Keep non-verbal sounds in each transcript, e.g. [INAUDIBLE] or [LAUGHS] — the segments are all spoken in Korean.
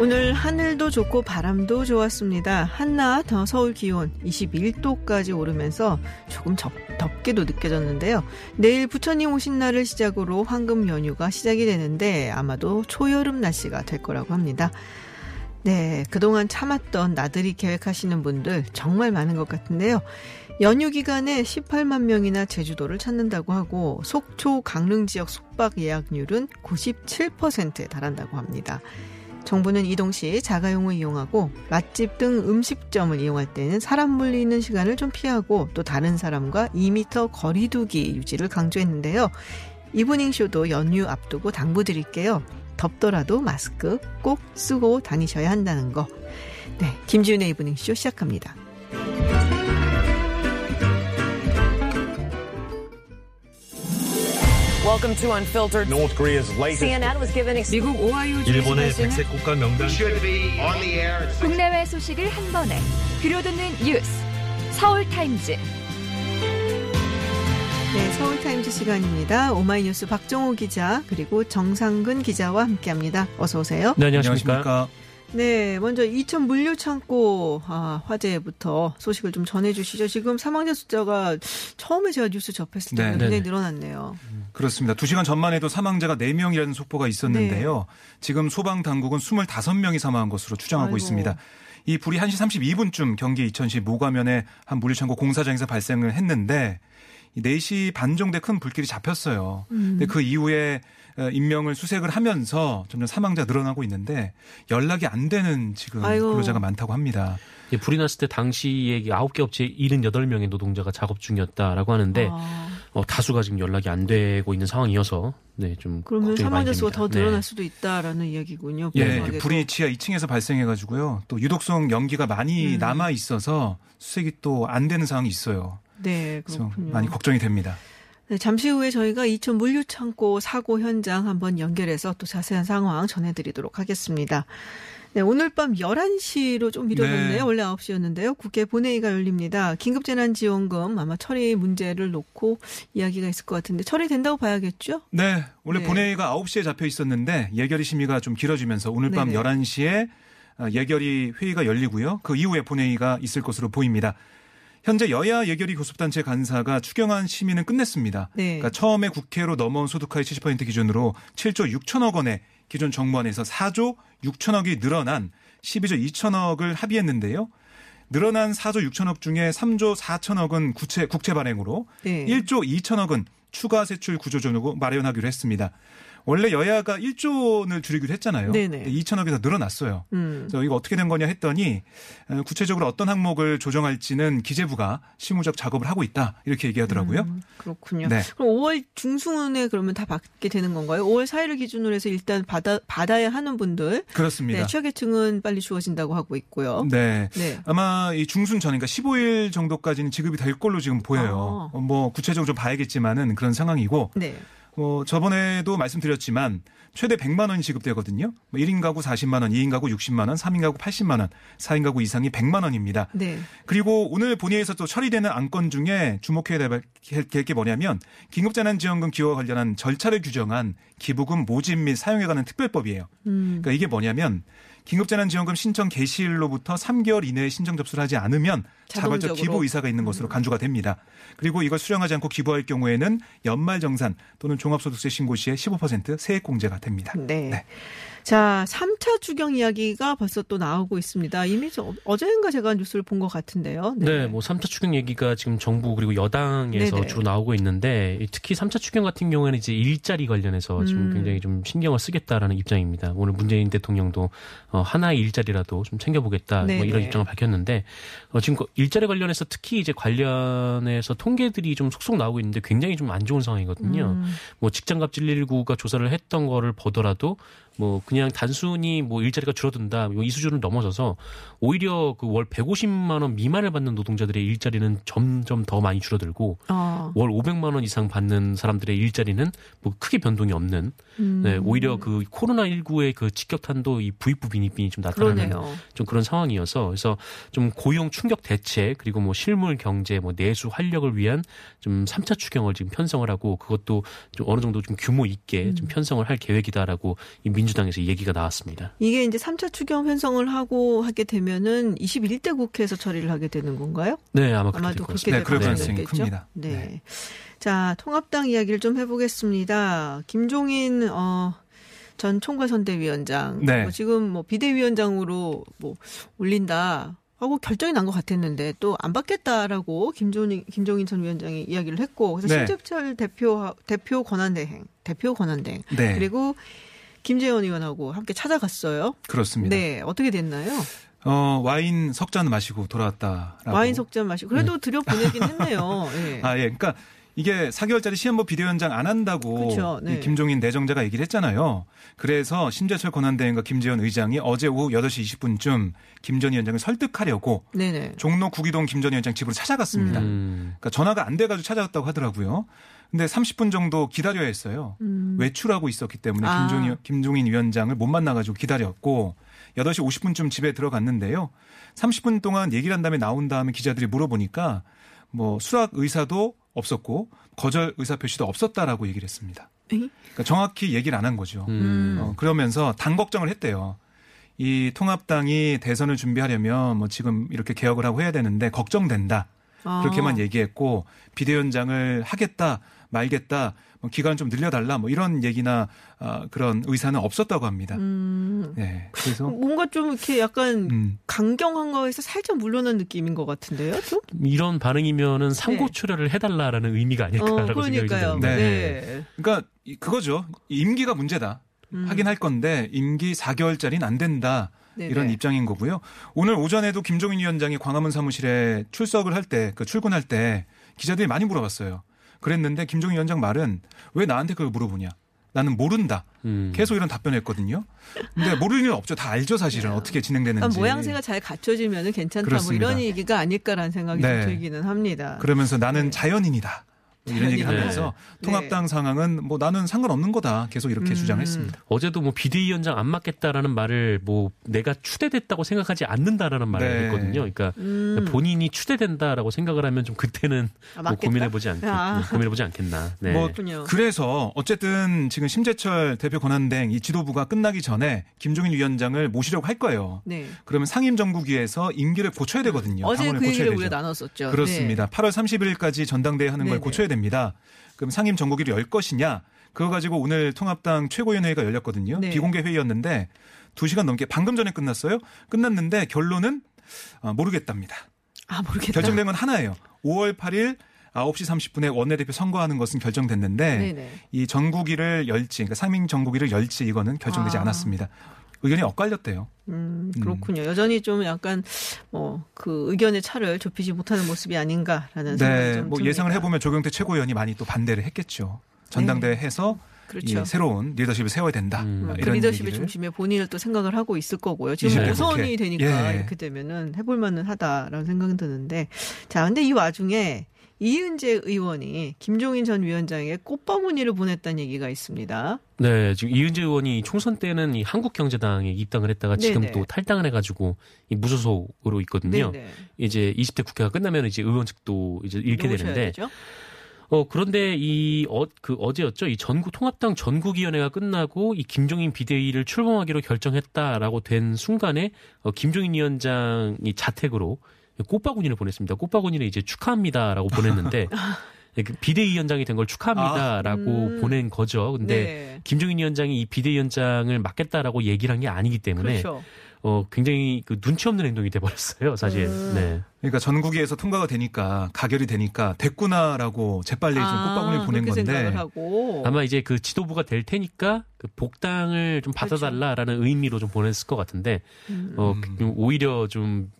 오늘 하늘도 좋고 바람도 좋았습니다. 한낮 어, 서울 기온 21도까지 오르면서 조금 접, 덥게도 느껴졌는데요. 내일 부처님 오신 날을 시작으로 황금 연휴가 시작이 되는데 아마도 초여름 날씨가 될 거라고 합니다. 네, 그동안 참았던 나들이 계획하시는 분들 정말 많은 것 같은데요. 연휴 기간에 18만 명이나 제주도를 찾는다고 하고 속초 강릉 지역 숙박 예약률은 97%에 달한다고 합니다. 정부는 이동 시 자가용을 이용하고 맛집 등 음식점을 이용할 때는 사람 물리는 시간을 좀 피하고 또 다른 사람과 2m 거리두기 유지를 강조했는데요. 이브닝 쇼도 연휴 앞두고 당부드릴게요. 덥더라도 마스크 꼭 쓰고 다니셔야 한다는 거. 네, 김지윤의 이브닝 쇼 시작합니다. Welcome to Unfiltered. North Korea's latest CNN was given 미국 오하이오 주 일본의 백색 국가 명단 should be on the air at 국내외 소식을 한 번에 들려듣는 뉴스 서울 타임즈 네, 서울 타임즈 시간입니다. 오마이뉴스 박정호 기자 그리고 정상근 기자와 함께합니다. 어서 오세요. 네, 안녕하십니까. 네, 먼저 이천 물류 창고 아, 화재부터 소식을 좀 전해주시죠. 지금 사망자 숫자가 처음에 제가 뉴스 접했을 때 네. 굉장히 네네. 늘어났네요. 그렇습니다. 2시간 전만 해도 사망자가 4명이라는 속보가 있었는데요. 지금 소방 당국은 25명이 사망한 것으로 추정하고 아이고. 있습니다. 이 불이 1시 32분쯤 경기 이천시 모가면의 한 물류창고 공사장에서 발생을 했는데 이 4시 반 정도에 큰 불길이 잡혔어요. 음. 근데 그 이후에 어, 인명을 수색을 하면서 점점 사망자 늘어나고 있는데 연락이 안 되는 지금 아이고. 근로자가 많다고 합니다. 예, 불이 났을 때 당시에 9개 업체 78명의 노동자가 작업 중이었다라고 하는데 아, 어, 다수가 지금 연락이 안 되고 있는 상황이어서 네, 좀 그러면 사망자 수가 더. 늘어날 네. 수도 있다라는 이야기군요. 예. 불이 지하 2층에서 발생해가지고요. 또 유독성 연기가 많이 음. 남아 있어서 수색이 또 안 되는 상황이 있어요. 네, 그렇군요. 많이 걱정이 됩니다. 네, 잠시 후에 저희가 이천 물류 창고 사고 현장 한번 연결해서 또 자세한 상황 전해드리도록 하겠습니다. 네, 오늘 밤 11시로 좀 미뤄졌네요. 네. 원래 9시였는데요. 국회 본회의가 열립니다. 긴급재난지원금 아마 처리 문제를 놓고 이야기가 있을 것 같은데 처리된다고 봐야겠죠? 네, 원래 네. 본회의가 9시에 잡혀 있었는데 예결위 심의가 좀 길어지면서 오늘 밤 네네. 11시에 어, 예결위 회의가 열리고요. 그 이후에 본회의가 있을 것으로 보입니다. 현재 여야 예결위 교섭단체 간사가 추경안 심의는 끝냈습니다. 네. 그러니까 처음에 국회로 넘어온 소득하의 70% 기준으로 7조 6천억 원의 기존 정부안에서 4조 6천억이 늘어난 12조 2천억을 합의했는데요. 늘어난 4조 6천억 중에 3조 4천억은 국채, 국채 발행으로 네. 1조 2천억은 추가 세출 구조조로 마련하기로 했습니다. 원래 여야가 1조를 줄이기로 했잖아요. 네네. 2천억이 더 늘어났어요. 음. 그래서 이거 어떻게 된 거냐 했더니 어, 구체적으로 어떤 항목을 조정할지는 기재부가 실무적 작업을 하고 있다 이렇게 얘기하더라고요. 음, 그렇군요. 네. 그럼 5월 중순에 그러면 다 받게 되는 건가요? 5월 4일을 기준으로 해서 일단 받아, 받아야 하는 분들. 그렇습니다. 네, 취약계층은 빨리 주어진다고 하고 있고요. 네. 네. 아마 이 중순 전, 그러니까 15일 정도까지는 지급이 될 걸로 지금 보여요. 아. 어, 뭐 구체적으로 좀 봐야겠지만은 그런 상황이고, 네. 어, 저번에도 말씀드렸지만 최대 100만 원이 지급되거든요. 뭐 1인 가구 40만 원, 2인 가구 60만 원, 3인 가구 80만 원, 4인 가구 이상이 100만 원입니다. 네. 그리고 오늘 본회의에서 또 처리되는 안건 중에 주목해야 될 게 뭐냐면 긴급재난지원금 기여와 관련한 절차를 규정한 기부금 모집 및 사용에 관한 특별법이에요. 음. 그러니까 이게 뭐냐면 긴급재난지원금 신청 개시일로부터 3개월 이내에 신청 접수를 하지 않으면 자발적. 기부 의사가 있는 것으로 간주가 됩니다. 그리고 이걸 수령하지 않고 기부할 경우에는 연말정산 또는 종합소득세 신고 시에 15% 세액공제가 됩니다. 네. 자, 3차 추경 이야기가 벌써 또 나오고 있습니다. 이미 저, 어제인가 제가 뉴스를 본 것 같은데요. 네, 뭐 3차 추경 얘기가 지금 정부 그리고 여당에서 네네. 주로 나오고 있는데 특히 3차 추경 같은 경우에는 이제 일자리 관련해서 지금 음. 굉장히 좀 신경을 쓰겠다라는 입장입니다. 오늘 문재인 대통령도 어, 하나의 일자리라도 좀 챙겨보겠다 뭐. 이런 입장을 밝혔는데 어, 지금 그 일자리 관련해서 특히 이제 관련해서 통계들이 좀 속속 나오고 있는데 굉장히 좀 안 좋은 상황이거든요. 음. 뭐 직장갑 119가 조사를 했던 거를 보더라도 뭐 그냥 단순히 뭐 일자리가 줄어든다 뭐이 수준을 넘어서서 오히려 그 월 150만 원 미만을 받는 노동자들의 일자리는 점점 더 많이 줄어들고 아, 월 500만 원 이상 받는 사람들의 일자리는 뭐 크게 변동이 없는 음. 네, 오히려 그 코로나 19의 그 직격탄도 이 부익부 빈익빈이 좀 나타나는 그러네요. 좀 그런 상황이어서 그래서 좀 고용 충격 대책 그리고 뭐 실물 경제 뭐 내수 활력을 위한 좀 3차 추경을 지금 편성을 하고 그것도 좀 어느 정도 좀 규모 있게 음. 좀 편성을 할 계획이다라고 이 민주 당에서 얘기가 나왔습니다. 이게 이제 3차 추경 편성을 하고 하게 되면은 21대 국회에서 처리를 하게 되는 건가요? 네, 아마 그렇게 아마도 그렇게. 될 네, 그럴 가능성이 가능성이 있겠죠? 큽니다. 네. 네. 자, 통합당 이야기를 좀 해보겠습니다. 김종인 어, 전 총괄선대위원장, 네. 뭐 지금 뭐 비대위원장으로 뭐 올린다. 하고 결정이 난 것 같았는데 또 안 받겠다라고 김종인 김종인 전 위원장이 이야기를 했고 그래서 네. 신재철 대표 대표 권한대행 대표 권한대행 네. 그리고 김재원 의원하고 함께 찾아갔어요. 그렇습니다. 네 어떻게 됐나요? 어, 와인 석 잔 마시고 돌아왔다라고. 와인 속잔 마시고 그래도 들여 보내긴 했네요. 예. [LAUGHS] 아, 예. 그러니까 이게 4개월짜리 시한부 비대위원장 안 한다고 그쵸, 네. 이 김종인 내정자가 얘기를 했잖아요. 그래서 심재철 권한대행과 김재원 의장이 어제 오후 8시 20분쯤 김 전 위원장을 설득하려고 네네. 종로 구기동 김 전 위원장 집으로 찾아갔습니다. 음. 그러니까 전화가 안 돼가지고 찾아갔다고 하더라고요. 근데 30분 정도 기다려야 했어요. 외출하고 있었기 때문에 음. 아. 김종인, 김종인 위원장을 못 만나가지고 기다렸고 8시 50분쯤 집에 들어갔는데요. 30분 동안 얘기를 한 다음에 나온 다음에 기자들이 물어보니까 뭐 수락 의사도 없었고 거절 의사 표시도 없었다라고 얘기를 했습니다. 그러니까 정확히 얘기를 안 한 거죠. 음. 어, 그러면서 당 걱정을 했대요. 이 통합당이 대선을 준비하려면 뭐 지금 이렇게 개혁을 하고 해야 되는데 걱정된다. 아. 그렇게만 얘기했고 비대위원장을 하겠다 말겠다 뭐 기간 좀 늘려달라 뭐 이런 얘기나 아, 그런 의사는 없었다고 합니다. 음. 네, 그래서 뭔가 좀 이렇게 약간 음, 강경한 거에서 살짝 물러난 느낌인 것 같은데요, 좀? 이런 반응이면은 상고초려를 해달라라는 의미가 네. 어, 아닐까라고 생각이 그러니까요. 드는데. 네. 그러니까 이- 그거죠. 임기가 문제다. 음. 하긴 할 건데 임기 4개월짜리는 안 된다. 네네. 이런 입장인 거고요. 오늘 오전에도 김종인 위원장이 광화문 사무실에 출석을 할 때, 그 출근할 때 기자들이 많이 물어봤어요. 그랬는데 김종인 위원장 말은 왜 나한테 그걸 물어보냐? 나는 모른다. 음. 계속 이런 답변했거든요. 근데 모를 일은 없죠. 다 알죠, 사실은 어떻게 진행되는지. 그러니까 모양새가 잘 갖춰지면 괜찮다 그렇습니다. 뭐 이런 얘기가 아닐까라는 생각이 네. 좀 들기는 합니다. 그러면서 나는 네. 자연인이다. 뭐 이런 얘기를 자연인이다. 하면서 네. 통합당 상황은 뭐 나는 상관없는 거다. 계속 이렇게 음. 주장했습니다. 어제도 뭐 비대위원장 안 맡겠다라는 말을 뭐 내가 추대됐다고 생각하지 않는다라는 말을 네. 했거든요. 그러니까 음. 본인이 추대된다라고 생각을 하면 좀 그때는 아, 뭐? 고민해보지 않겠, 아. 고민해보지 않겠나. 네. 뭐. 그래서 어쨌든 지금 심재철 대표 권한대행 이 지도부가 끝나기 전에 김종인 위원장을 모시려고 할 거예요. 네. 그러면 상임정국위에서 임기를 고쳐야 되거든요. 어제 그 고쳐야 얘기를 되죠. 우리가 나눴었죠. 그렇습니다. 8월 30일까지 전당대회 하는 걸 네네. 고쳐야 됩니다. 그럼 상임 정국위를 열 것이냐? 그거 가지고 오늘 통합당 최고위원회가 열렸거든요. 네. 비공개 회의였는데 2시간 넘게 방금 전에 끝났어요. 끝났는데 결론은 어, 모르겠답니다. 네. 아, 모르겠다. 결정된 건 하나예요. 5월 8일 9시 30분에 원내대표 선거하는 것은 결정됐는데 네네. 이 전국위를 열지, 그러니까 상임 전국위를 열지 이거는 결정되지 아. 않았습니다. 의견이 엇갈렸대요. 음, 그렇군요. 여전히 좀 약간 뭐 그 의견의 차를 좁히지 못하는 모습이 아닌가라는 생각이 네, 좀뭐 듭니다. 예상을 해보면 조경태 최고위원이 많이 또 반대를 했겠죠. 전당대회 해서 그렇죠. 이 새로운 리더십을 세워야 된다. 음. 아, 그 이런 리더십의. 중심에 본인을 또 생각을 하고 있을 거고요. 지금 국회. 되니까 예. 이렇게 되면은 해볼 만은 하다라는 생각이 드는데 자, 근데 이 와중에 이은재 의원이 김종인 전 위원장에게 꽃바구니를 보냈다는 얘기가 있습니다. 네, 지금 이은재 의원이 총선 때는 이 한국경제당에 입당을 했다가 지금 네네. 또 탈당을 해가지고 이 무소속으로 있거든요. 네네. 이제 20대 국회가 끝나면 이제 의원직도 이제 잃게 되는데 되죠? 어, 그런데 이, 어, 그 어제였죠. 이 전국 통합당 전국위원회가 끝나고 이 김종인 비대위를 출범하기로 결정했다라고 된 순간에 어, 김종인 위원장이 자택으로 꽃바구니를 보냈습니다. 꽃바구니를 이제 축하합니다라고 보냈는데 [LAUGHS] 그 비대위원장이 된 걸 축하합니다라고 아. 음. 보낸 거죠. 근데 네. 김종인 위원장이 이 비대위원장을 맡겠다라고 얘기를 한 게 아니기 때문에 그렇죠. 어, 굉장히 그 눈치 없는 행동이 돼버렸어요. 사실. 음. 네. 그러니까 전국위에서 통과가 되니까 가결이 되니까 됐구나라고 재빨리 좀 꽃바구니를 보낸 아, 건데 아마 이제 그 지도부가 될 테니까 그 복당을 좀 받아달라라는 의미로 좀 보냈을 것 같은데 그렇죠. 음. 어 그- 오히려 좀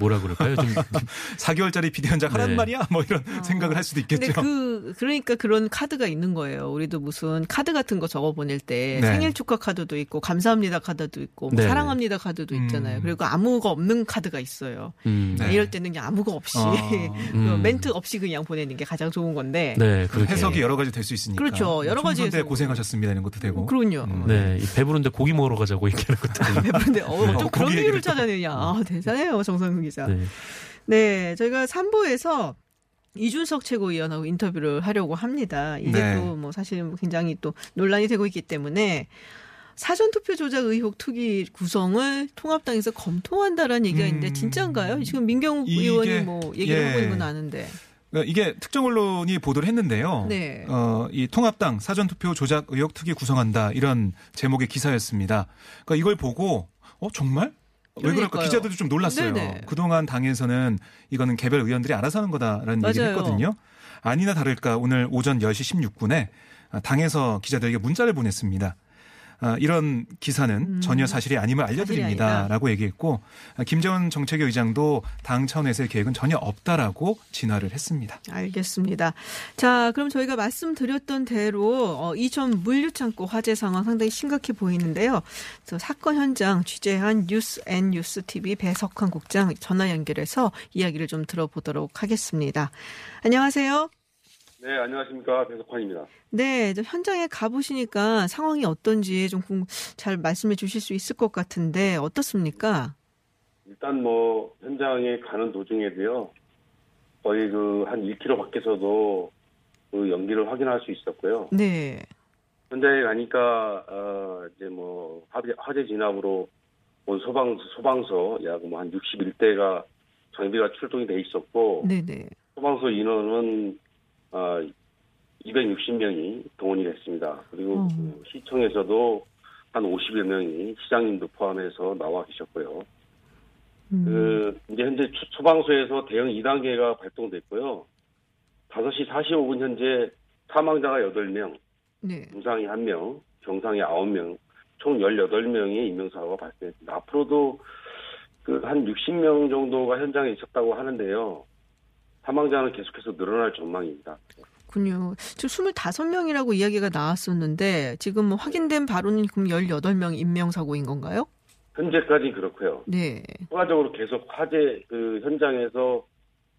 뭐라 그럴까요? 좀 [LAUGHS] 4개월짜리 비대 연장 하란 네. 말이야? 뭐 이런 생각을 할 수도 있겠죠. 근데 그 그러니까 그런 카드가 있는 거예요. 우리도 무슨 카드 같은 거 적어 보낼 때 네. 생일 축하 카드도 있고 감사합니다 카드도 있고 뭐 네. 사랑합니다 카드도 있잖아요. 음. 그리고 아무가 없는 카드가 있어요. 음, 네. 이럴 때는 그냥 아무거 없이 어. [LAUGHS] 그 음. 멘트 없이 그냥 보내는 게 가장 좋은 건데. 네, 그 그렇게. 해석이 여러 가지 될 수 있으니까. 그렇죠. 여러 가지 총선 때 해석. 고생하셨습니다 이런 것도 되고. 그럼요. 음. 네, 이 배부른데 고기 먹으러 가자고 이렇게 하는 것도. [LAUGHS] 배부른데 어, 네. 좀 어, 그런 이유를. 찾아내냐. 아, 대단해요, 정상 훈 기자. 네. 네, 저희가 3부에서 이준석 최고위원하고 인터뷰를 하려고 합니다. 이게 네. 또뭐 사실 뭐 굉장히 또 논란이 되고 있기 때문에 사전투표 조작 의혹 투기 구성을 통합당에서 검토한다라는 얘기가 있는데 음. 진짜인가요? 지금 민경욱 이게, 의원이 뭐 얘기를 예. 하고 있는 건 아는데. 그러니까 이게 특정 언론이 보도를 했는데요. 네. 어, 이 통합당 사전투표 조작 의혹 특위 구성한다 이런 제목의 기사였습니다. 그러니까 이걸 보고 어 정말? 왜 그럴까? 기자들도 좀 놀랐어요. 네네. 그동안 당에서는 이거는 개별 의원들이 알아서 하는 거다라는 얘기를. 했거든요. 아니나 다를까 오늘 오전 10시 16분에 당에서 기자들에게 문자를 보냈습니다. 아, 이런 기사는 전혀 사실이 아님을 음. 알려드립니다라고 얘기했고 아, 김재원 정책위 의장도 당 차원에서의 계획은 전혀 없다라고 진화를 했습니다. 알겠습니다. 자, 그럼 저희가 말씀드렸던 대로 어, 이천 물류창고 화재 상황 상당히 심각해 보이는데요. 사건 현장 취재한 뉴스 앤 뉴스 TV 배석환 국장 전화 연결해서 이야기를 좀 들어보도록 하겠습니다. 안녕하세요. 네, 안녕하십니까. 배석환입니다. 네, 저 현장에 가보시니까 상황이 어떤지 좀 잘 말씀해 주실 수 있을 것 같은데 어떻습니까? 일단 뭐, 현장에 가는 도중에도요, 거의 그 한 1km 밖에서도 그 연기를 확인할 수 있었고요. 네, 현장에 가니까, 어, 이제 뭐, 화재, 화재 진압으로 온 소방, 소방서 약 뭐 한 61대가 장비가 출동이 돼 있었고, 네, 네. 소방서 인원은, 어, 260명이 동원이 됐습니다. 그리고 어. 그 시청에서도 한 50여 명이 시장님도 포함해서 나와 계셨고요. 음, 그 이제 현재 초- 소방서에서 대응 2단계가 발동됐고요. 5시 45분 현재 사망자가 8명, 네. 부상이 1명, 경상이 9명, 총 18명의 인명사고가 발생했습니다. 앞으로도 그 한 60명 정도가 현장에 있었다고 하는데요. 사망자는 계속해서 늘어날 전망입니다. 군요. 지금 25명이라고 이야기가 나왔었는데 지금 뭐 확인된 바로는 그럼 18명 인명 사고인 건가요? 현재까지 그렇고요. 네. 추가적으로 계속 화재 그 현장에서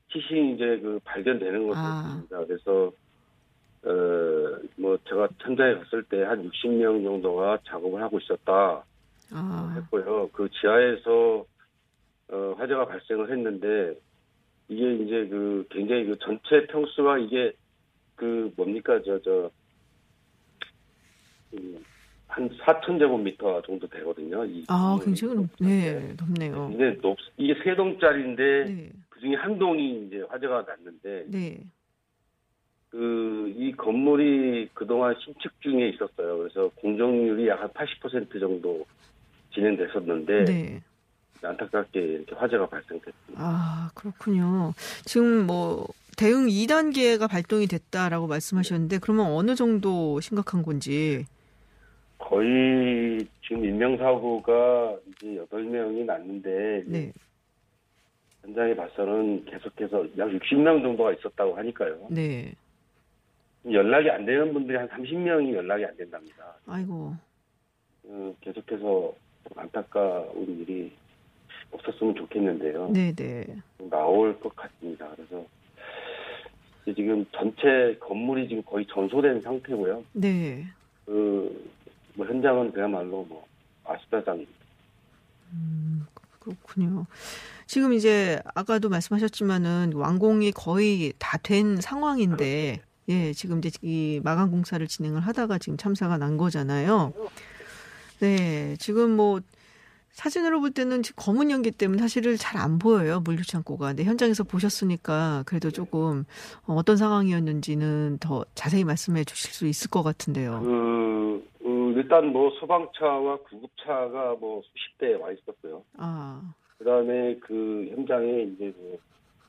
희신이 이제 그 발견되는 것도 아. 있습니다. 그래서 어뭐 제가 현장에 갔을 때 한 60명 정도가 작업을 하고 있었다 아, 했고요. 그 지하에서 어 화재가 발생을 했는데 이게 이제 그 굉장히 그 전체 평수가 이게 그 뭡니까 저저 음, 한 4천 제곱미터 정도 되거든요. 이 아. 굉장히 높, 네, 높네요. 근데 높, 이게 세 동짜리인데 네. 그 중에 한 동이 이제 화재가 났는데 네. 그이 건물이 그동안 신축 중에 있었어요. 그래서 공정률이 약 한 80% 정도 진행됐었는데 네. 안타깝게 이렇게 화재가 발생됐습니다. 아, 그렇군요. 지금 뭐 대응 2단계가 발동이 됐다라고 말씀하셨는데 그러면 어느 정도 심각한 건지. 거의 지금 인명사고가 이제 8명이 났는데 네. 현장에 봐서는 계속해서 약 60명 정도가 있었다고 하니까요. 네. 연락이 안 되는 분들이 한 30명이 연락이 안 된답니다. 아이고. 어, 계속해서 좀 안타까운 일이 없었으면 좋겠는데요. 네, 네. 나올 것 같습니다. 그래서 지금 전체 건물이 지금 거의 전소된 상태고요. 네. 그, 뭐 현장은 그야말로 뭐 아시다시피 그렇군요. 지금 이제 아까도 말씀하셨지만은 완공이 거의 다 된 상황인데 예, 지금 이제 이 마감 공사를 진행을 하다가 지금 참사가 난 거잖아요. 네, 지금 뭐 사진으로 볼 때는 검은 연기 때문에 사실을 잘 안 보여요 물류 창고가. 근데 현장에서 보셨으니까 그래도 조금 어떤 상황이었는지는 더 자세히 말씀해 주실 수 있을 것 같은데요. 그 어, 일단 뭐 소방차와 구급차가 뭐 수십 대 와 있었고요. 아, 그다음에 그 현장에 이제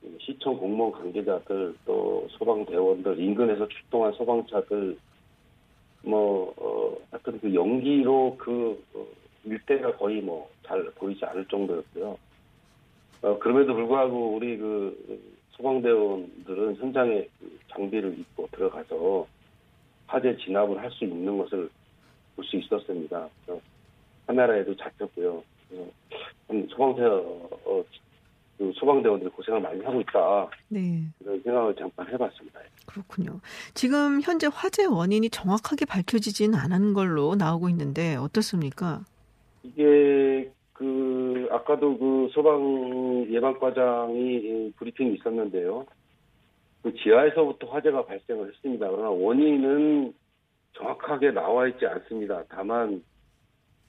그 시청 공무원 관계자들 또 소방 대원들 인근에서 출동한 소방차들 뭐 어, 하여튼 그 연기로 그 어, 일대가 거의 뭐 잘 보이지 않을 정도였고요. 어, 그럼에도 불구하고 우리 그 소방대원들은 현장에 그 장비를 입고 들어가서 화재 진압을 할 수 있는 것을 볼 수 있었습니다. 카메라에도 잡혔고요. 그래서 참 소방대 어, 그 소방대원들이 고생을 많이 하고 있다 네. 이런 생각을 잠깐 해봤습니다. 그렇군요. 지금 현재 화재 원인이 정확하게 밝혀지진 않은 걸로 나오고 있는데 어떻습니까? 이게 그 아까도 그 소방 예방과장이 브리핑이 있었는데요. 그 지하에서부터 화재가 발생을 했습니다. 그러나 원인은 정확하게 나와 있지 않습니다. 다만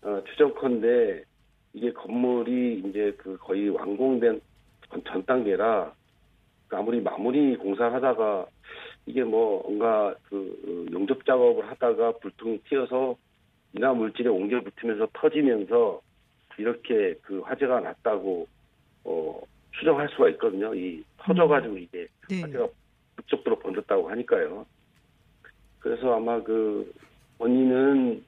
어, 추정컨대 이게 건물이 이제 그 거의 완공된 전, 전 단계라 그 아무리 마무리 공사를 하다가 이게 뭐 뭔가 그 어, 용접 작업을 하다가 불통이 튀어서 인화 물질에 옮겨 붙으면서 터지면서 이렇게 그 화재가 났다고 어 추정할 수가 있거든요. 이 터져가지고 이게 네. 화재가 그쪽으로 번졌다고 하니까요. 그래서 아마 그 원인은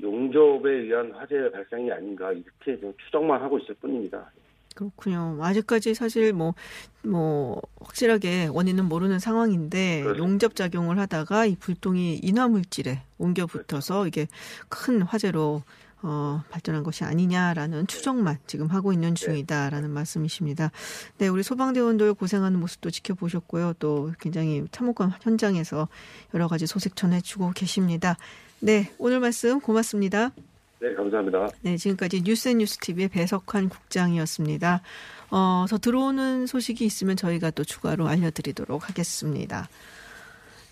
용접에 의한 화재 발생이 아닌가 이렇게 좀 추정만 하고 있을 뿐입니다. 그렇군요. 아직까지 사실 뭐, 뭐, 확실하게 원인은 모르는 상황인데, 그렇죠. 용접 작용을 하다가 이 불똥이 인화물질에 옮겨 붙어서 이게 큰 화재로 어, 발전한 것이 아니냐라는 추정만 지금 하고 있는 중이다라는 말씀이십니다. 네, 우리 소방대원들 고생하는 모습도 지켜보셨고요. 또 굉장히 참호감 현장에서 여러 가지 소식 전해주고 계십니다. 네, 오늘 말씀 고맙습니다. 네, 감사합니다. 네, 지금까지 뉴스앤뉴스 TV의 배석환 국장이었습니다. 어, 더 들어오는 소식이 있으면 저희가 또 추가로 알려드리도록 하겠습니다.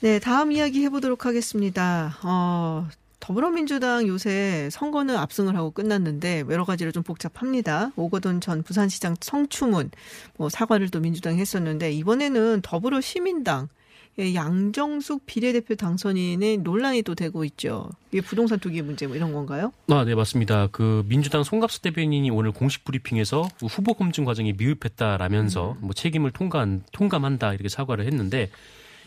네, 다음 이야기 해보도록 하겠습니다. 어, 더불어민주당 요새 선거는 압승을 하고 끝났는데 여러 가지로 좀 복잡합니다. 오거돈 전 부산시장 성추문 뭐 사과를 또 민주당이 했었는데 이번에는 더불어 시민당 의 양정숙 비례대표 당선인의 논란이 또 되고 있죠. 이게 부동산 투기 문제 뭐 이런 건가요? 아, 네, 맞습니다. 그 민주당 송갑수 대변인이 오늘 공식 브리핑에서 후보 검증 과정이 미흡했다라면서 뭐 책임을 통감, 통감한다 이렇게 사과를 했는데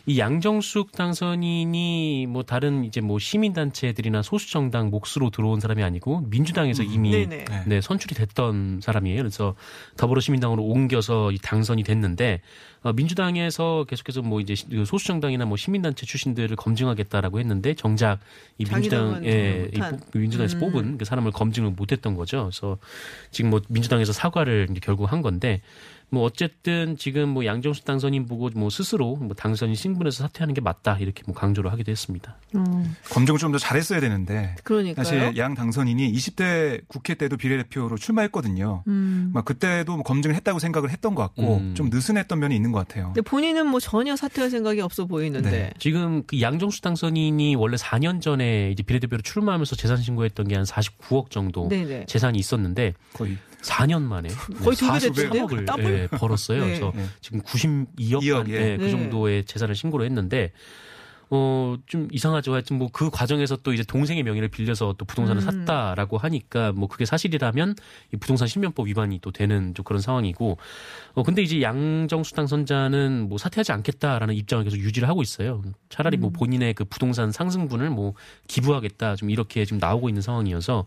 이 양정숙 당선인이 뭐 다른 이제 뭐 시민단체들이나 소수정당 몫으로 들어온 사람이 아니고 민주당에서 이미 네네. 네. 네, 선출이 됐던 사람이에요. 그래서 더불어시민당으로 옮겨서 이 당선이 됐는데 어, 민주당에서 계속해서 뭐 이제 시- 그 소수정당이나 뭐 시민단체 출신들을 검증하겠다라고 했는데 정작 이 민주당에 이 못한. 뽑- 민주당에서 음. 뽑은 그 사람을 검증을 못했던 거죠. 그래서 지금 뭐 민주당에서 사과를 이제 결국 한 건데 뭐 어쨌든 지금 뭐 양정수 당선인 보고 뭐 스스로 뭐 당선인 신분에서 사퇴하는 게 맞다 이렇게 뭐 강조를 하기도 했습니다. 음, 검증을 좀 더 잘했어야 되는데 그러니까요. 사실 양 당선인이 20대 국회 때도 비례대표로 출마했거든요. 음. 막 그때도 뭐 검증을 했다고 생각을 했던 것 같고 음. 좀 느슨했던 면이 있는 것 같아요. 근데 본인은 뭐 전혀 사퇴할 생각이 없어 보이는데. 네. 지금 그 양정수 당선인이 원래 4년 전에 이제 비례대표로 출마하면서 재산 신고했던 게 한 49억 정도 네네. 재산이 있었는데 거의 4년 만에 [LAUGHS] 거의 두배 40 배. 됐는데요? 43억을 더블? 예, 벌었어요. 네. 그래서 네. 지금 92억 이억, 간, 예. 예, 그 네. 정도의 재산을 신고를 했는데 어, 좀 이상하죠. 하여튼 뭐 그 과정에서 또 이제 동생의 명의를 빌려서 또 부동산을 음. 샀다라고 하니까 뭐 그게 사실이라면 이 부동산 실명법 위반이 또 되는 좀 그런 상황이고 어, 근데 이제 양정수 당선자는 뭐 사퇴하지 않겠다라는 입장을 계속 유지를 하고 있어요. 차라리 음. 뭐 본인의 그 부동산 상승분을 뭐 기부하겠다 좀 이렇게 지금 나오고 있는 상황이어서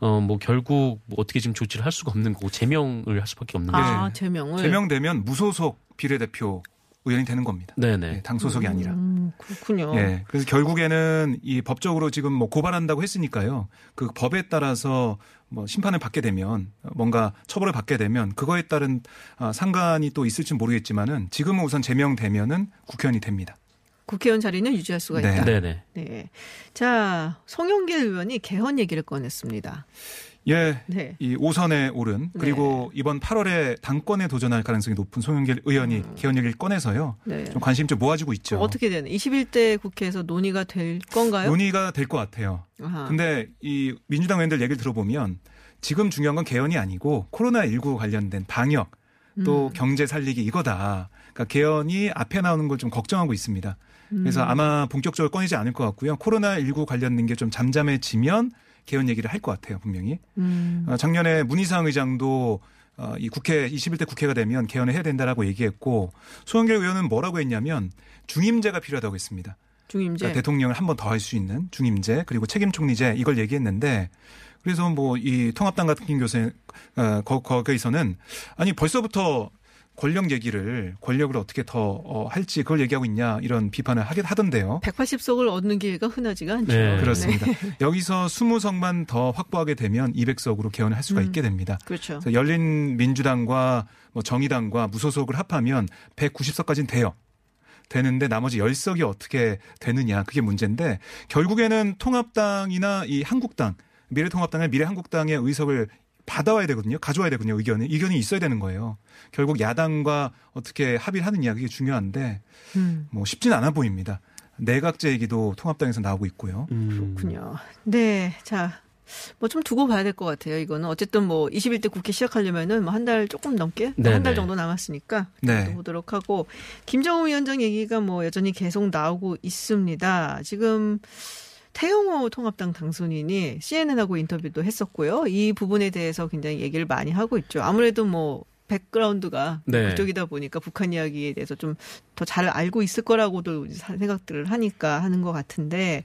어, 뭐 결국 뭐 어떻게 지금 조치를 할 수가 없는 거고 제명을 할 수밖에 없는 거죠. 아, 네. 제명을. 제명되면 무소속 비례대표 의원이 되는 겁니다. 네네. 네, 당 소속이 아니라. 음, 그렇군요. 예. 그래서 결국에는 이 법적으로 지금 뭐 고발한다고 했으니까요. 그 법에 따라서 뭐 심판을 받게 되면 뭔가 처벌을 받게 되면 그거에 따른 아, 상관이 또 있을지 모르겠지만은 지금은 우선 제명되면은 국회의원이 됩니다. 국회의원 자리는 유지할 수가 네. 있다. 네네. 네. 자, 송영길 의원이 개헌 얘기를 꺼냈습니다. 예. 네. 이 5선에 오른 그리고 이번 8월에 당권에 도전할 가능성이 높은 송영길 의원이 개헌 얘기를 꺼내서요. 네. 좀 관심이 좀 모아지고 있죠. 어떻게 되는? 21대 국회에서 논의가 될 건가요? 논의가 될 것 같아요. 아하. 근데 이 민주당 의원들 얘기를 들어보면 지금 중요한 건 개헌이 아니고 코로나19 관련된 방역 또 음. 경제 살리기 이거다. 그러니까 개헌이 앞에 나오는 걸 좀 걱정하고 있습니다. 그래서 음. 아마 본격적으로 꺼내지 않을 것 같고요. 코로나19 관련된 게 좀 잠잠해지면 개헌 얘기를 할 것 같아요, 분명히. 음. 어, 작년에 문희상 의장도 어, 이 국회 21대 국회가 되면 개헌을 해야 된다라고 얘기했고 소영길 의원은 뭐라고 했냐면 중임제가 필요하다고 했습니다. 중임제. 그러니까 대통령을 한 번 더 할 수 있는 중임제 그리고 책임 총리제 이걸 얘기했는데 그래서 뭐 이 통합당 같은 교세 어, 거, 거기서는 아니 벌써부터 권력 얘기를 권력을 어떻게 더 어, 할지 그걸 얘기하고 있냐 이런 비판을 하긴 하던데요. 180석을 얻는 기회가 흔하지가 않죠. 네. 그렇습니다. [LAUGHS] 여기서 20석만 더 확보하게 되면 200석으로 개헌을 할 수가 음. 있게 됩니다. 그렇죠. 그래서 열린 민주당과 뭐 정의당과 무소속을 합하면 190석까지는 돼요. 되는데 나머지 10석이 어떻게 되느냐 그게 문제인데 결국에는 통합당이나 이 한국당 미래통합당의 미래한국당의 의석을 받아와야 되거든요. 가져와야 되거든요. 의견이 의견이 있어야 되는 거예요. 결국 야당과 어떻게 합의를 하느냐 그게 중요한데 음. 뭐 쉽진 않아 보입니다. 내각제 얘기도 통합당에서 나오고 있고요. 음. 그렇군요. 네. 자. 뭐 좀 두고 봐야 될 것 같아요. 이거는 어쨌든 뭐 21대 국회 시작하려면은 뭐 한 달 조금 넘게 네, 한달 네. 정도 남았으니까 네. 또 보도록 하고 김정은 위원장 얘기가 뭐 여전히 계속 나오고 있습니다. 지금 태영호 통합당 당선인이 CNN하고 인터뷰도 했었고요. 이 부분에 대해서 굉장히 얘기를 많이 하고 있죠. 아무래도 뭐 백그라운드가 네. 그쪽이다 보니까 북한 이야기에 대해서 좀 더 잘 알고 있을 거라고도 생각들을 하니까 하는 것 같은데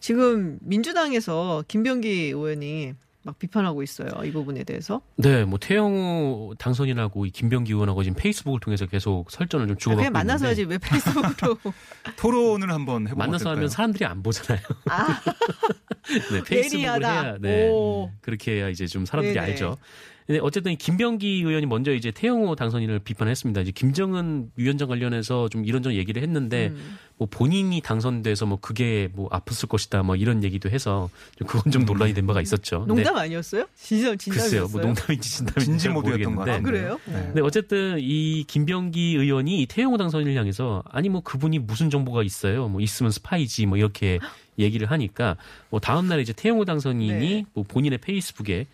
지금 민주당에서 김병기 의원이 막 비판하고 있어요. 이 부분에 대해서. 네, 뭐 태영호 당선인하고 이 김병기 의원하고 지금 페이스북을 통해서 계속 설전을 좀 주고받고 그냥 만나서 하지 있는데 왜 페이스북으로. [LAUGHS] 토론을 한번 해보면 만나서 어떨까요? 하면 사람들이 안 보잖아요. 아, [LAUGHS] 네, 페이스북을 예리하다. 해야 네. 오. 그렇게 해야 이제 좀 사람들이 네네. 알죠. 근데 어쨌든 이 김병기 의원이 먼저 이제 태영호 당선인을 비판했습니다. 이제 김정은 위원장 관련해서 좀 이런저런 얘기를 했는데 음. 뭐 본인이 당선돼서 뭐 그게 뭐 아팠을 것이다 뭐 이런 얘기도 해서 좀 그건 좀 논란이 된 바가 있었죠. 농담 아니었어요? 진짜 진담이었어요? 글쎄요, 뭐 농담인지 진담인지 모드였던 것 모르겠는데. 아. 그래요? 네. 근데 어쨌든 이 김병기 의원이 이 태영호 당선인을 향해서 아니 뭐 그분이 무슨 정보가 있어요? 뭐 있으면 스파이지 뭐 이렇게 얘기를 하니까 뭐 다음 날에 이제 태영호 당선인이 네. 뭐 본인의 페이스북에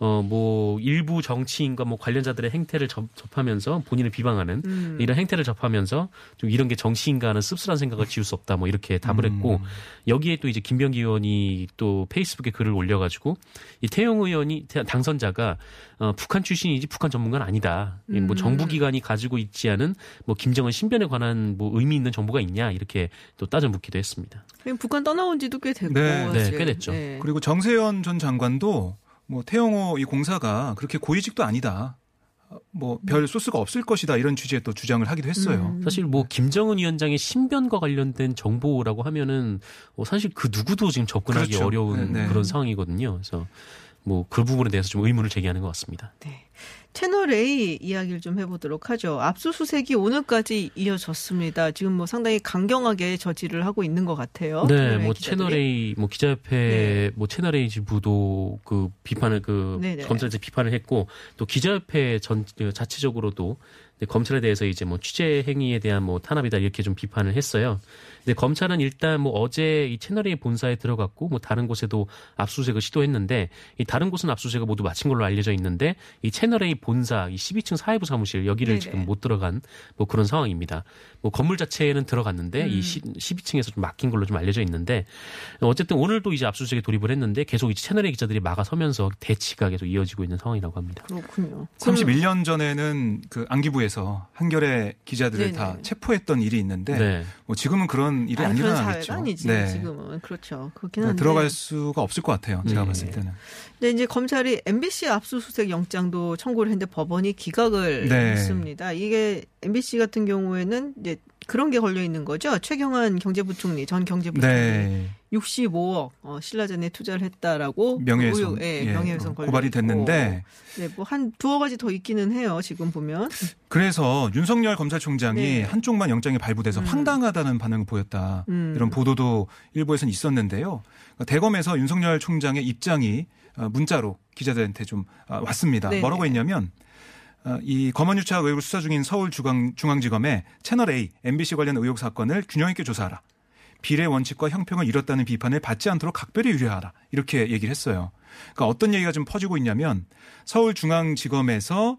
어 뭐 일부 정치인과 뭐 관련자들의 행태를 접, 접하면서 본인을 비방하는 음. 이런 행태를 접하면서 좀 이런 게 정치인과 하는 씁쓸한 생각을 지울 수 없다 뭐 이렇게 답을 음. 했고 여기에 또 이제 김병기 의원이 또 페이스북에 글을 올려가지고 이 태영 의원이 태- 당선자가 어, 북한 출신이지 북한 전문가는 아니다. 이뭐 음. 정부 기관이 가지고 있지 않은 뭐 김정은 신변에 관한 뭐 의미 있는 정보가 있냐 이렇게 또 따져 묻기도 했습니다. 북한 떠나온 지도 꽤 됐고. 네. 네. 꽤 됐죠. 네. 그리고 정세현 전 장관도 뭐 태영호 이 공사가 그렇게 고위직도 아니다. 뭐별 소스가 없을 것이다 이런 취지의 또 주장을 하기도 했어요. 음. 사실 뭐 김정은 위원장의 신변과 관련된 정보라고 하면은 어, 사실 그 누구도 지금 접근하기 그렇죠. 어려운 네, 네. 그런 상황이거든요. 그래서 뭐 그 부분에 대해서 좀 의문을 제기하는 것 같습니다. 네. 채널 A 이야기를 좀 해보도록 하죠. 압수수색이 오늘까지 이어졌습니다. 지금 뭐 상당히 강경하게 저지를 하고 있는 것 같아요. 네, A 뭐 기자들이. 채널 A, 뭐 기자협회, 네. 뭐 채널 A 지부도 그 비판을 그 네네. 검찰에서 비판을 했고 또 기자협회 전그 자체적으로도 검찰에 대해서 이제 뭐 취재 행위에 대한 뭐 탄압이다 이렇게 좀 비판을 했어요. 근데 검찰은 일단 뭐 어제 이 채널 A 본사에 들어갔고 뭐 다른 곳에도 압수수색을 시도했는데 이 다른 곳은 압수수색을 모두 마친 걸로 알려져 있는데 이 채널 A 본사 이 12층 사회부 사무실 여기를 네네. 지금 못 들어간 뭐 그런 상황입니다. 뭐 건물 자체에는 들어갔는데 음. 이 12층에서 좀 막힌 걸로 좀 알려져 있는데 어쨌든 오늘도 이제 압수수색에 돌입을 했는데 계속 이제 채널 A 기자들이 막아서면서 대치가 계속 이어지고 있는 상황이라고 합니다. 그렇군요. 31년 전에는 그 안기부에서 한겨레 기자들을 네네. 다 체포했던 일이 있는데 네. 뭐 지금은 그런 일이 아니, 안 그런 일어나겠죠. 사회가 아니지 네. 지금은 그렇죠. 그렇긴 그러니까 한데. 들어갈 수가 없을 것 같아요. 제가 네. 봤을 때는. 근데 이제 검찰이 MBC 압수수색 영장도 청구를 했는데 법원이 기각을 네. 했습니다. 이게 MBC 같은 경우에는 이제 그런 게 걸려 있는 거죠. 최경환 경제부총리 전 경제부총리 네. 65억 어, 신라젠에 투자를 했다라고 명예훼손. 의혹, 예, 예, 명예훼손 어, 걸려 고발이. 됐는데 네, 뭐한 두어 가지 더 있기는 해요. 지금 보면. 그래서 윤석열 검찰총장이 네. 한쪽만 영장이 발부돼서 음. 황당하다는 반응을 보였다. 음. 이런 보도도 일부에서는 있었는데요. 그러니까 대검에서 윤석열 총장의 입장이 어, 문자로 기자들한테 좀 아, 왔습니다. 네네. 뭐라고 했냐면 어, 이 검언유착 의혹을 수사 중인 서울중앙지검에 채널 A, MBC 관련 의혹 사건을 균형 있게 조사하라. 비례 원칙과 형평을 잃었다는 비판을 받지 않도록 각별히 유려하라. 이렇게 얘기를 했어요. 그러니까 어떤 얘기가 좀 퍼지고 있냐면 서울중앙지검에서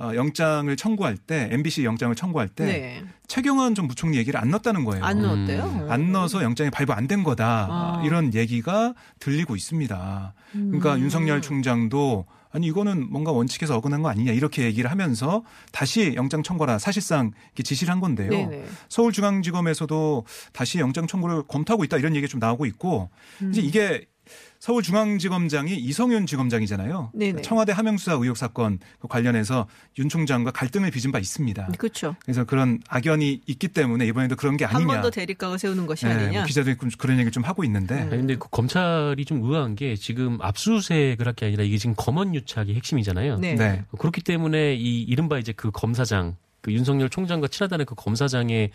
어, 영장을 청구할 때 MBC 영장을 청구할 때 네. 최경환 전 부총리 얘기를 안 넣었다는 거예요. 안 넣었대요? 음. 안 넣어서 영장이 발부 안 된 거다 아. 이런 얘기가 들리고 있습니다. 그러니까 음. 윤석열 총장도 아니 이거는 뭔가 원칙에서 어긋난 거 아니냐 이렇게 얘기를 하면서 다시 영장 청구라 사실상 이렇게 지시를 한 건데요. 네네. 서울중앙지검에서도 다시 영장 청구를 검토하고 있다 이런 얘기가 좀 나오고 있고 음. 이제 이게 서울중앙지검장이 이성윤 지검장이잖아요. 네네. 청와대 하명수사 의혹 사건 관련해서 윤 총장과 갈등을 빚은 바 있습니다. 그렇죠. 그래서 그런 악연이 있기 때문에 이번에도 그런 게한 아니냐. 번더 대립각을 세우는 것이 네, 아니냐. 뭐 기자들이 좀 그런 얘기 좀 하고 있는데 음. 근데 그 검찰이 좀 의아한 게 지금 압수수색을 할 게 아니라 이게 지금 검언 유착이 핵심이잖아요. 네. 네. 그렇기 때문에 이 이른바 이제 그 검사장 그 윤석열 총장과 친하다는 그 검사장의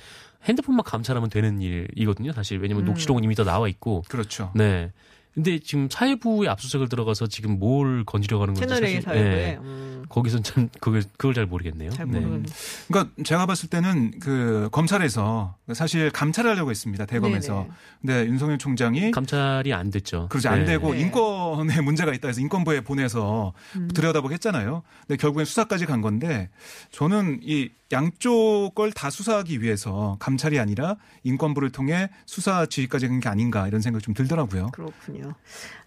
핸드폰만 감찰하면 되는 일이거든요. 사실 왜냐면 음. 녹취록은 이미 다 나와 있고. 그렇죠. 네. 근데 지금 사회부의 압수수색을 들어가서 지금 뭘 건지려고 하는 건지 채널 A 사실 사회부에 네. 음, 거기선 참 그걸 그걸 잘 모르겠네요. 잘 네. 그러니까 제가 봤을 때는 그 검찰에서 사실 감찰하려고 했습니다 대검에서. 네네. 근데 윤석열 총장이 감찰이 안 됐죠. 그러지 안 네. 되고 네. 인권에 문제가 있다 해서 인권부에 보내서 음. 들여다보게 했잖아요. 근데 결국엔 수사까지 간 건데 저는 이 양쪽 걸 다 수사하기 위해서 감찰이 아니라 인권부를 통해 수사 지휘까지 한게 아닌가 이런 생각이 좀 들더라고요. 그렇군요.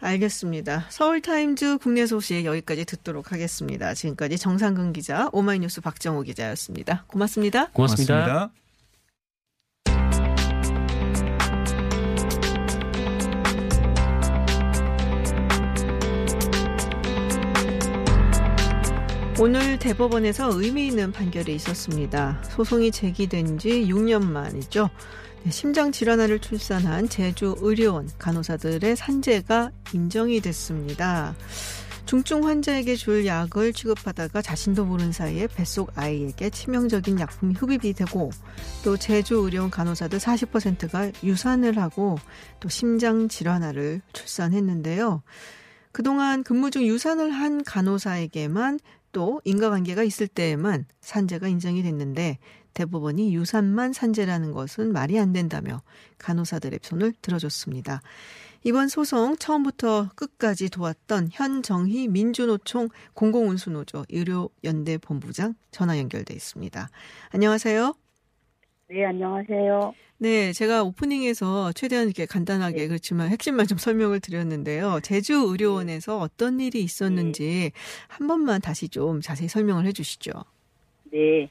알겠습니다. 서울타임즈 국내 소식 여기까지 듣도록 하겠습니다. 지금까지 정상근 기자, 오마이뉴스 박정호 기자였습니다. 고맙습니다. 고맙습니다. 고맙습니다. 오늘 대법원에서 의미 있는 판결이 있었습니다. 소송이 제기된 지 6년 만이죠. 네, 심장 질환아를 출산한 제주 의료원 간호사들의 산재가 인정이 됐습니다. 중증 환자에게 줄 약을 취급하다가 자신도 모르는 사이에 뱃속 아이에게 치명적인 약품이 흡입이 되고 또 제주 의료원 간호사들 40%가 유산을 하고 또 심장 질환아를 출산했는데요. 그동안 근무 중 유산을 한 간호사에게만 또 인과관계가 있을 때에만 산재가 인정이 됐는데 대법원이 유산만 산재라는 것은 말이 안 된다며 간호사들의 손을 들어줬습니다. 이번 소송 처음부터 끝까지 도왔던 현정희 민주노총 공공운수노조 의료연대 본부장 전화 연결돼 있습니다. 안녕하세요. 네, 안녕하세요. 네, 제가 오프닝에서 최대한 이렇게 간단하게 그렇지만 핵심만 좀 설명을 드렸는데요. 제주 의료원에서 어떤 일이 있었는지 한 번만 다시 좀 자세히 설명을 해 주시죠. 네.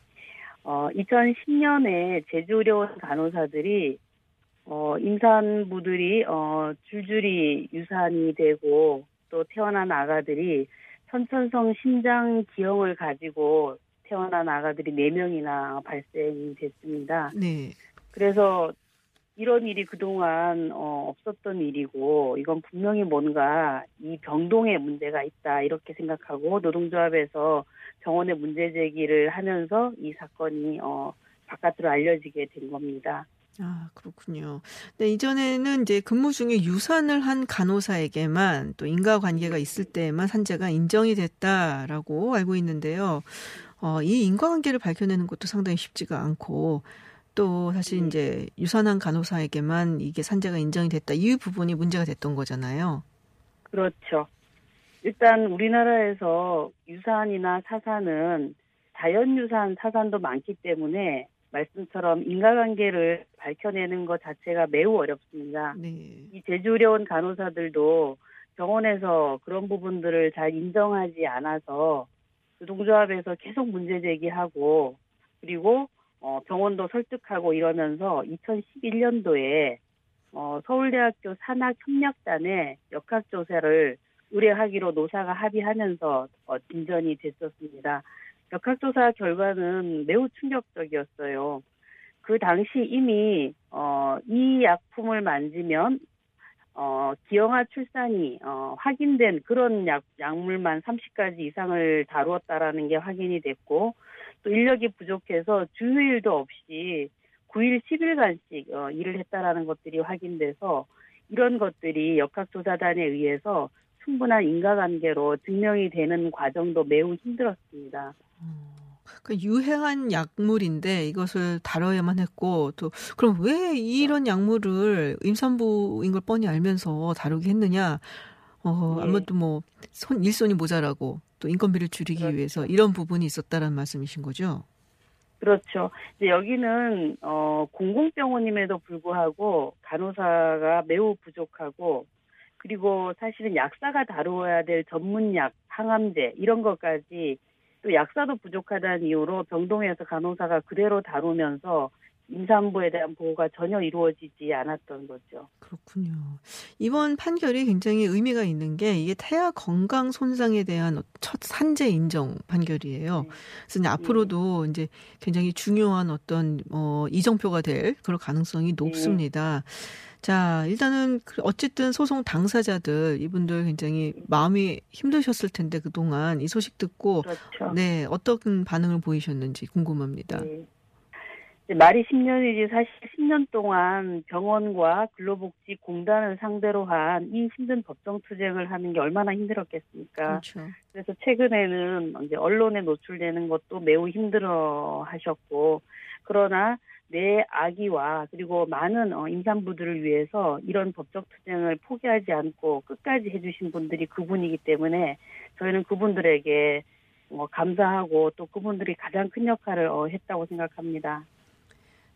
어, 2010년에 제주 의료원 간호사들이 어, 임산부들이 어, 줄줄이 유산이 되고 또 태어난 아가들이 선천성 심장 기형을 가지고 태어난 아가들이 4명이나 발생이 됐습니다. 네. 그래서 이런 일이 그동안 어, 없었던 일이고 이건 분명히 뭔가 이 병동에 문제가 있다 이렇게 생각하고 노동조합에서 병원에 문제 제기를 하면서 이 사건이 어, 바깥으로 알려지게 된 겁니다. 아, 그렇군요. 네, 이전에는 이제 근무 중에 유산을 한 간호사에게만 또 인과관계가 있을 때에만 산재가 인정이 됐다라고 알고 있는데요. 어, 이 인과관계를 밝혀내는 것도 상당히 쉽지가 않고 또 사실 네. 이제 유산한 간호사에게만 이게 산재가 인정이 됐다. 이 부분이 문제가 됐던 거잖아요. 그렇죠. 일단 우리나라에서 유산이나 사산은 자연유산, 사산도 많기 때문에 말씀처럼 인과관계를 밝혀내는 것 자체가 매우 어렵습니다. 네. 이 제주의료원 간호사들도 병원에서 그런 부분들을 잘 인정하지 않아서 노동조합에서 계속 문제 제기하고 그리고 어, 병원도 설득하고 이러면서 2011년도에 어, 서울대학교 산학협력단에 역학조사를 의뢰하기로 노사가 합의하면서 어, 진전이 됐었습니다. 역학조사 결과는 매우 충격적이었어요. 그 당시 이미 어, 이 약품을 만지면 어, 기형아 출산이 어, 확인된 그런 약, 약물만 30가지 이상을 다루었다라는 게 확인이 됐고 또 인력이 부족해서 주휴일도 없이 9일 10일간씩 어, 일을 했다라는 것들이 확인돼서 이런 것들이 역학조사단에 의해서 충분한 인과관계로 증명이 되는 과정도 매우 힘들었습니다. 그 유해한 약물인데 이것을 다뤄야만 했고 또 그럼 왜 이런 약물을 임산부인 걸 뻔히 알면서 다루게 했느냐? 어 네. 아무래도 뭐 손 일손이 모자라고 또또 인건비를 줄이기 그렇죠. 위해서 이런 부분이 있었다라는 말씀이신 거죠? 그렇죠. 이제 여기는 어 공공병원임에도 불구하고 간호사가 매우 부족하고 그리고 사실은 약사가 다루어야 될 전문약, 항암제 이런 것까지 또 약사도 부족하다는 이유로 병동에서 간호사가 그대로 다루면서 임산부에 대한 보호가 전혀 이루어지지 않았던 거죠. 그렇군요. 이번 판결이 굉장히 의미가 있는 게 이게 태아 건강 손상에 대한 첫 산재 인정 판결이에요. 네. 그래서 이제 앞으로도 이제 굉장히 중요한 어떤 어 이정표가 될 그런 가능성이 높습니다. 자, 일단은 그 어쨌든 소송 당사자들 이분들 굉장히 마음이 힘드셨을 텐데 그동안 이 소식 듣고 그렇죠. 네, 어떤 반응을 보이셨는지 궁금합니다. 네. 말이 10년이지 사실 10년 동안 병원과 근로복지공단을 상대로 한 이 힘든 법정 투쟁을 하는 게 얼마나 힘들었겠습니까? 그렇죠. 그래서 최근에는 이제 언론에 노출되는 것도 매우 힘들어 하셨고, 그러나 내 아기와 그리고 많은 어, 임산부들을 위해서 이런 법적 투쟁을 포기하지 않고 끝까지 해주신 분들이 그분이기 때문에 저희는 그분들에게 어, 감사하고 또 그분들이 가장 큰 역할을 어, 했다고 생각합니다.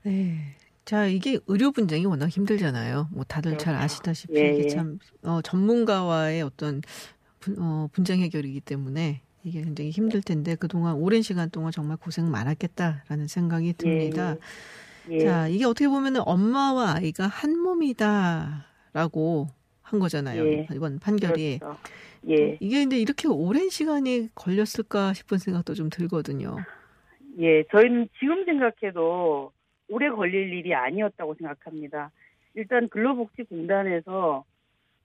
네. 자, 이게 의료 분쟁이 워낙 힘들잖아요. 뭐 다들 잘 그렇죠. 아시다시피 예, 이게 예. 참 어, 전문가와의 어떤 분, 어, 분쟁 해결이기 때문에 이게 굉장히 힘들 텐데 그동안 오랜 시간 동안 정말 고생 많았겠다라는 생각이 듭니다. 예. 자, 이게 어떻게 보면 은 엄마와 아이가 한 몸이다라고 한 거잖아요. 예. 이번 판결이. 그렇죠. 예. 이게 근데 이렇게 오랜 시간이 걸렸을까 싶은 생각도 좀 들거든요. 예, 저희는 지금 생각해도 오래 걸릴 일이 아니었다고 생각합니다. 일단 근로복지공단에서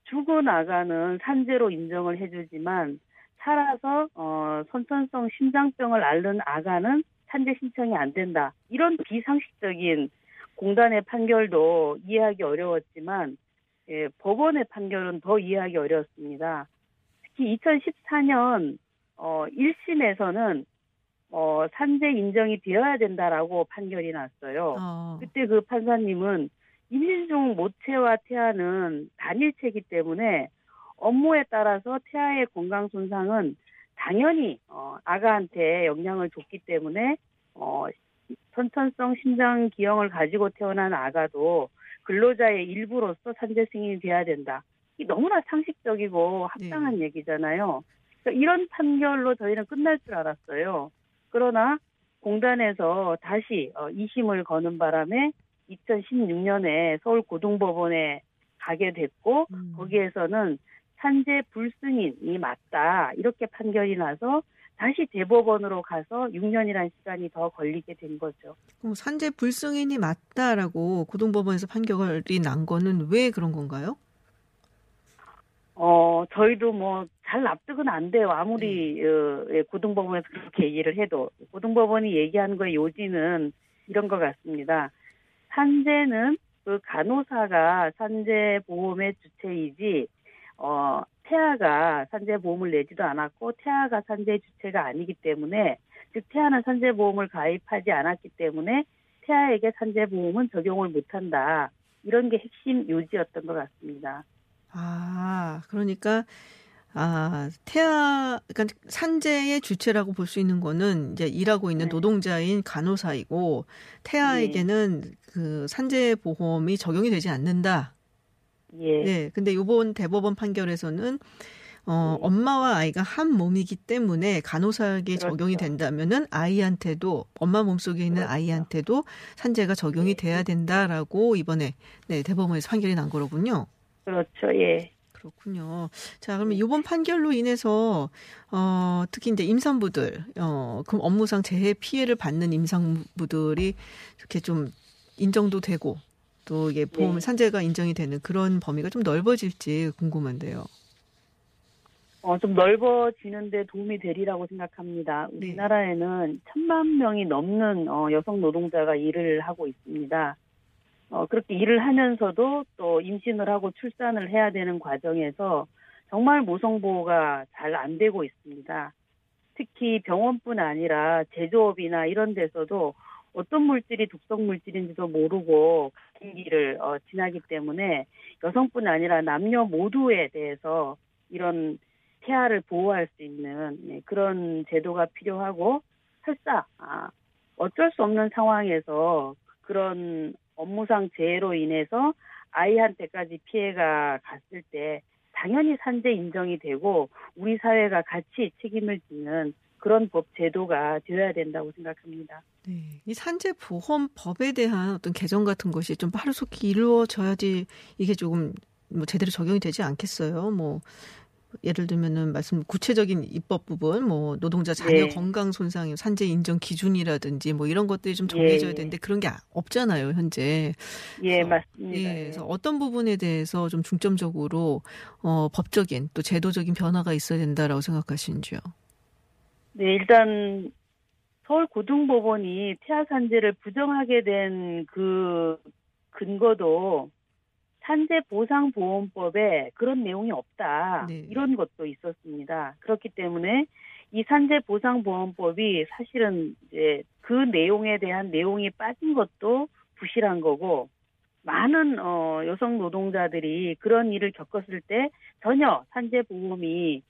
죽어나가는 산재로 인정을 해주지만 살아서 어, 선천성 심장병을 앓는 아가는 산재 신청이 안 된다. 이런 비상식적인 공단의 판결도 이해하기 어려웠지만 예, 법원의 판결은 더 이해하기 어려웠습니다. 특히 2014년 어, 1심에서는 어, 산재 인정이 되어야 된다라고 판결이 났어요. 어, 그때 그 판사님은 임신 중 모체와 태아는 단일체이기 때문에 업무에 따라서 태아의 건강 손상은 당연히 어, 아가한테 영향을 줬기 때문에 어, 선천성 심장 기형을 가지고 태어난 아가도 근로자의 일부로서 산재 승인이 돼야 된다. 이 너무나 상식적이고 합당한 얘기잖아요. 그러니까 이런 판결로 저희는 끝날 줄 알았어요. 그러나 공단에서 다시 어, 2심을 거는 바람에 2016년에 서울고등법원에 가게 됐고 음. 거기에서는 산재 불승인이 맞다 이렇게 판결이 나서 다시 대법원으로 가서 6년이라는 시간이 더 걸리게 된 거죠. 그럼 산재 불승인이 맞다라고 고등법원에서 판결이 난 거는 왜 그런 건가요? 어, 저희도 뭐 잘 납득은 안 돼요. 아무리 어, 예, 고등법원에서 그렇게 얘기를 해도 고등법원이 얘기하는 거의 요지는 이런 것 같습니다. 산재는 그 간호사가 산재 보험의 주체이지 어, 태아가 산재 보험을 내지도 않았고 태아가 산재 주체가 아니기 때문에 즉 태아는 산재 보험을 가입하지 않았기 때문에 태아에게 산재 보험은 적용을 못한다. 이런 게 핵심 요지였던 것 같습니다. 아, 그러니까 아, 태아 그러니까 산재의 주체라고 볼 수 있는 거는 이제 일하고 있는 네. 노동자인 간호사이고 태아에게는 그 산재 보험이 적용이 되지 않는다. 예. 네. 근데 요번 대법원 판결에서는 어, 네. 엄마와 아이가 한 몸이기 때문에 간호사에게 그렇죠. 적용이 된다면은 아이한테도 엄마 몸속에 있는 그렇죠. 아이한테도 산재가 적용이 네. 돼야 된다라고 이번에 네, 대법원에서 판결이 난 거로군요. 그렇죠. 예. 그렇군요. 자, 그러면 이번 판결로 인해서 어, 특히 이제 임산부들, 어, 그럼 업무상 재해 피해를 받는 임산부들이 이렇게 좀 인정도 되고 또 이게 보험 네. 산재가 인정이 되는 그런 범위가 좀 넓어질지 궁금한데요. 어, 좀 넓어지는데 도움이 되리라고 생각합니다. 네. 우리나라에는 천만 명이 넘는 어, 여성 노동자가 일을 하고 있습니다. 어, 그렇게 일을 하면서도 또 임신을 하고 출산을 해야 되는 과정에서 정말 모성보호가 잘 안 되고 있습니다. 특히 병원뿐 아니라 제조업이나 이런 데서도 어떤 물질이 독성 물질인지도 모르고 같은 길을 어, 지나기 때문에 여성뿐 아니라 남녀 모두에 대해서 이런 태아를 보호할 수 있는 네, 그런 제도가 필요하고 설사 아, 어쩔 수 없는 상황에서 그런 업무상 재해로 인해서 아이한테까지 피해가 갔을 때 당연히 산재 인정이 되고 우리 사회가 같이 책임을 지는 그런 법 제도가 되어야 된다고 생각합니다. 네. 이 산재 보험법에 대한 어떤 개정 같은 것이 좀 빠르속히 이루어져야지 이게 조금 뭐 제대로 적용이 되지 않겠어요. 뭐 예를 들면은 말씀 구체적인 입법 부분, 뭐 노동자 자녀 네. 건강 손상 산재 인정 기준이라든지 뭐 이런 것들이 좀 정해져야 예. 되는데 그런 게 없잖아요 현재. 예, 그래서, 맞습니다. 예, 예. 그래서 어떤 부분에 대해서 좀 중점적으로 어, 법적인 또 제도적인 변화가 있어야 된다라고 생각하시는지요? 네, 일단 서울고등법원이 태아 산재를 부정하게 된 그 근거도 산재보상보험법에 그런 내용이 없다. 네. 이런 것도 있었습니다. 그렇기 때문에 이 산재보상보험법이 사실은 이제 그 내용에 대한 내용이 빠진 것도 부실한 거고 많은 어, 여성 노동자들이 그런 일을 겪었을 때 전혀 산재보험이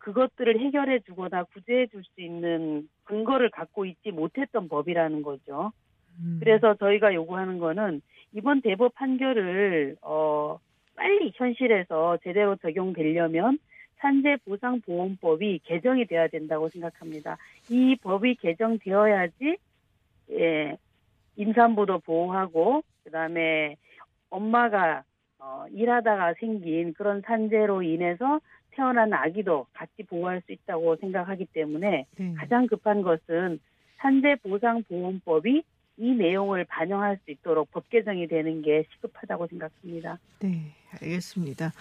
그것들을 해결해 주거나 구제해 줄 수 있는 근거를 갖고 있지 못했던 법이라는 거죠. 음. 그래서 저희가 요구하는 거는 이번 대법 판결을 어 빨리 현실에서 제대로 적용되려면 산재 보상 보험법이 개정이 돼야 된다고 생각합니다. 이 법이 개정되어야지 예, 임산부도 보호하고 그다음에 엄마가 어, 일하다가 생긴 그런 산재로 인해서 태어난 아기도 같이 보호할 수 있다고 생각하기 때문에 네. 가장 급한 것은 산재보상보험법이 이 내용을 반영할 수 있도록 법 개정이 되는 게 시급하다고 생각합니다. 네, 알겠습니다.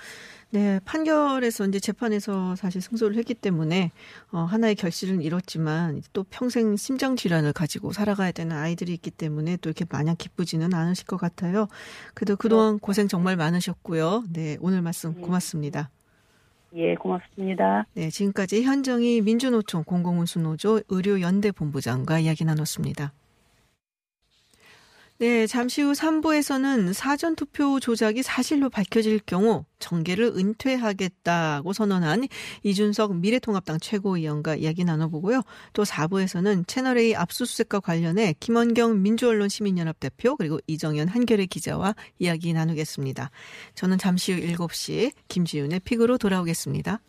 네, 판결에서 이제 재판에서 사실 승소를 했기 때문에 어, 하나의 결실은 이뤘지만 또 평생 심장 질환을 가지고 살아가야 되는 아이들이 있기 때문에 또 이렇게 마냥 기쁘지는 않으실 것 같아요. 그래도 그동안 고생 정말 많으셨고요. 네, 오늘 말씀 고맙습니다. 예, 고맙습니다. 네, 지금까지 현정희 민주노총 공공운수노조 의료연대본부장과 이야기 나눴습니다. 네, 잠시 후 3부에서는 사전투표 조작이 사실로 밝혀질 경우 정계를 은퇴하겠다고 선언한 이준석 미래통합당 최고위원과 이야기 나눠보고요. 또 4부에서는 채널A 압수수색과 관련해 김원경 민주언론 시민연합 대표 그리고 이정현 한겨레 기자와 이야기 나누겠습니다. 저는 잠시 후 7시 김지윤의 픽으로 돌아오겠습니다.